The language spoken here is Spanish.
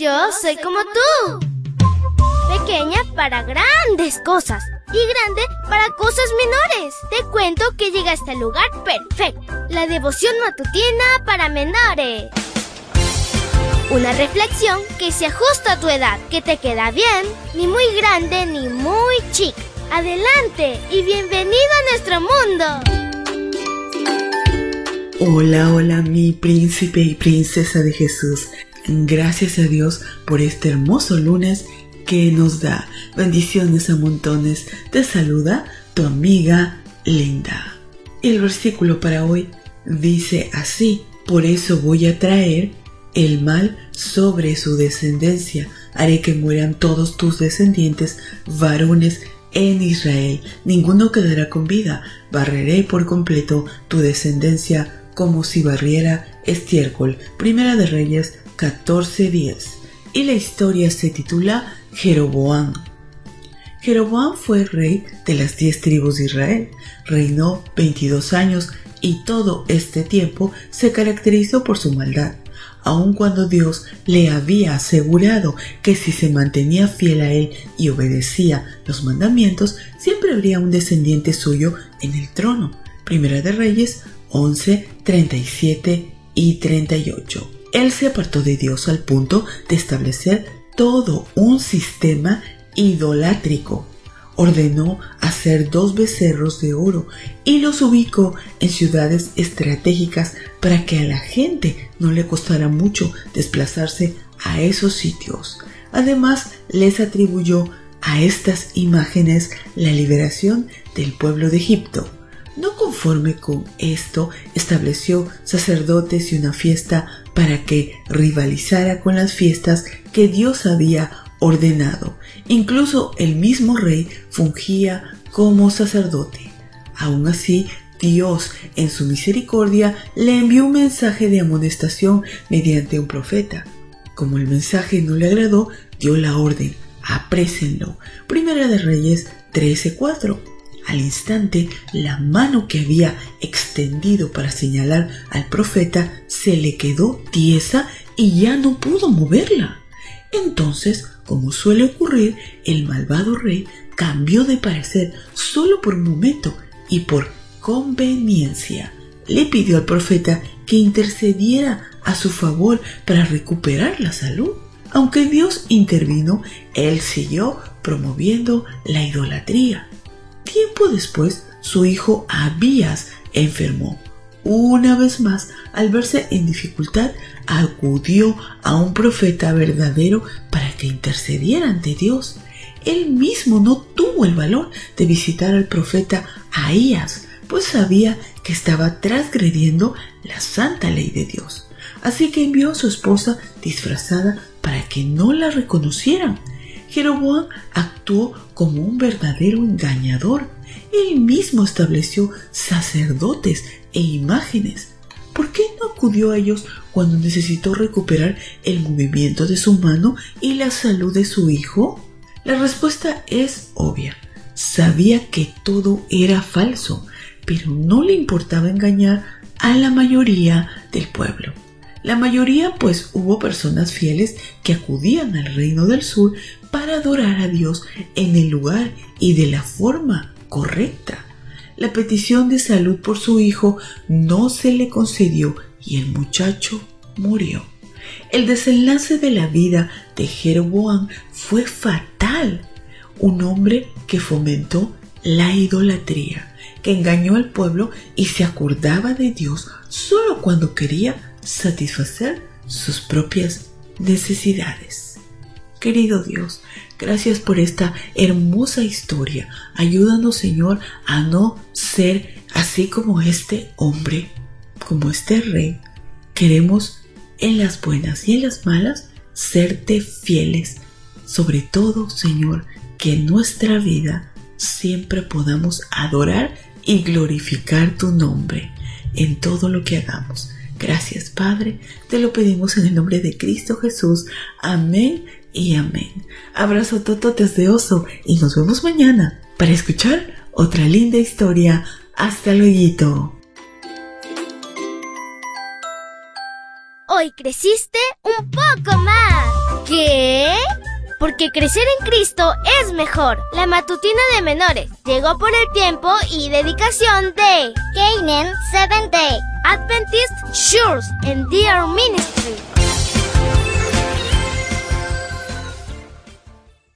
Yo soy como tú. Pequeña para grandes cosas y grande para cosas menores. Te cuento que llegaste al lugar perfecto. La devoción matutina para menores. Una reflexión que se ajusta a tu edad, que te queda bien, ni muy grande ni muy chica. Adelante y bienvenido a nuestro mundo. Hola, hola mi príncipe y princesa de Jesús. Gracias a Dios por este hermoso lunes que nos da. Bendiciones a montones. Te saluda tu amiga Linda. El versículo para hoy dice así, por eso voy a traer el mal sobre su descendencia. Haré que mueran todos tus descendientes, varones en Israel. Ninguno quedará con vida. Barreré por completo tu descendencia como si barriera estiércol. Primera de Reyes 14:10. Y la historia se titula Jeroboam. Jeroboam fue rey de las diez tribus de Israel. Reinó 22 años y todo este tiempo se caracterizó por su maldad aun cuando Dios le había asegurado que si se mantenía fiel a Él y obedecía los mandamientos, siempre habría un descendiente suyo en el trono. Primera de Reyes 11, 37 y 38. Él se apartó de Dios al punto de establecer todo un sistema idolátrico ordenó hacer dos becerros de oro y los ubicó en ciudades estratégicas para que a la gente no le costara mucho desplazarse a esos sitios. Además, les atribuyó a estas imágenes la liberación del pueblo de Egipto. No conforme con esto, estableció sacerdotes y una fiesta para que rivalizara con las fiestas que Dios había ordenado. Incluso el mismo rey fungía como sacerdote. Aún así, Dios, en su misericordia, le envió un mensaje de amonestación mediante un profeta. Como el mensaje no le agradó, dio la orden, aprésenlo. Primera de Reyes 13:4. Al instante, la mano que había extendido para señalar al profeta se le quedó tiesa y ya no pudo moverla. Entonces como suele ocurrir, el malvado rey cambió de parecer solo por un momento y por conveniencia. Le pidió al profeta que intercediera a su favor para recuperar la salud. Aunque Dios intervino, él siguió promoviendo la idolatría. Tiempo después, su hijo Abías enfermó una vez más, al verse en dificultad, acudió a un profeta verdadero para que intercediera ante Dios. Él mismo no tuvo el valor de visitar al profeta Ahías, pues sabía que estaba transgrediendo la santa ley de Dios. Así que envió a su esposa disfrazada para que no la reconocieran. Jeroboam actuó como un verdadero engañador. Él mismo estableció sacerdotes e imágenes. ¿Por qué no acudió a ellos cuando necesitó recuperar el movimiento de su mano y la salud de su hijo? La respuesta es obvia. Sabía que todo era falso, pero no le importaba engañar a la mayoría del pueblo. La mayoría pues hubo personas fieles que acudían al reino del sur para adorar a Dios en el lugar y de la forma correcta la petición de salud por su hijo no se le concedió y el muchacho murió. El desenlace de la vida de Jeroboam fue fatal. Un hombre que fomentó la idolatría, que engañó al pueblo y se acordaba de Dios solo cuando quería satisfacer sus propias necesidades. Querido Dios, Gracias por esta hermosa historia. Ayúdanos, Señor, a no ser así como este hombre, como este rey. Queremos en las buenas y en las malas serte fieles. Sobre todo, Señor, que en nuestra vida siempre podamos adorar y glorificar tu nombre en todo lo que hagamos. Gracias, Padre. Te lo pedimos en el nombre de Cristo Jesús. Amén y amén. Abrazo tototes de oso y nos vemos mañana para escuchar otra linda historia. Hasta luego. Hoy creciste un poco más. ¿Qué? porque crecer en Cristo es mejor. La matutina de menores llegó por el tiempo y dedicación de Seventh Day Adventist Shores and their Ministry.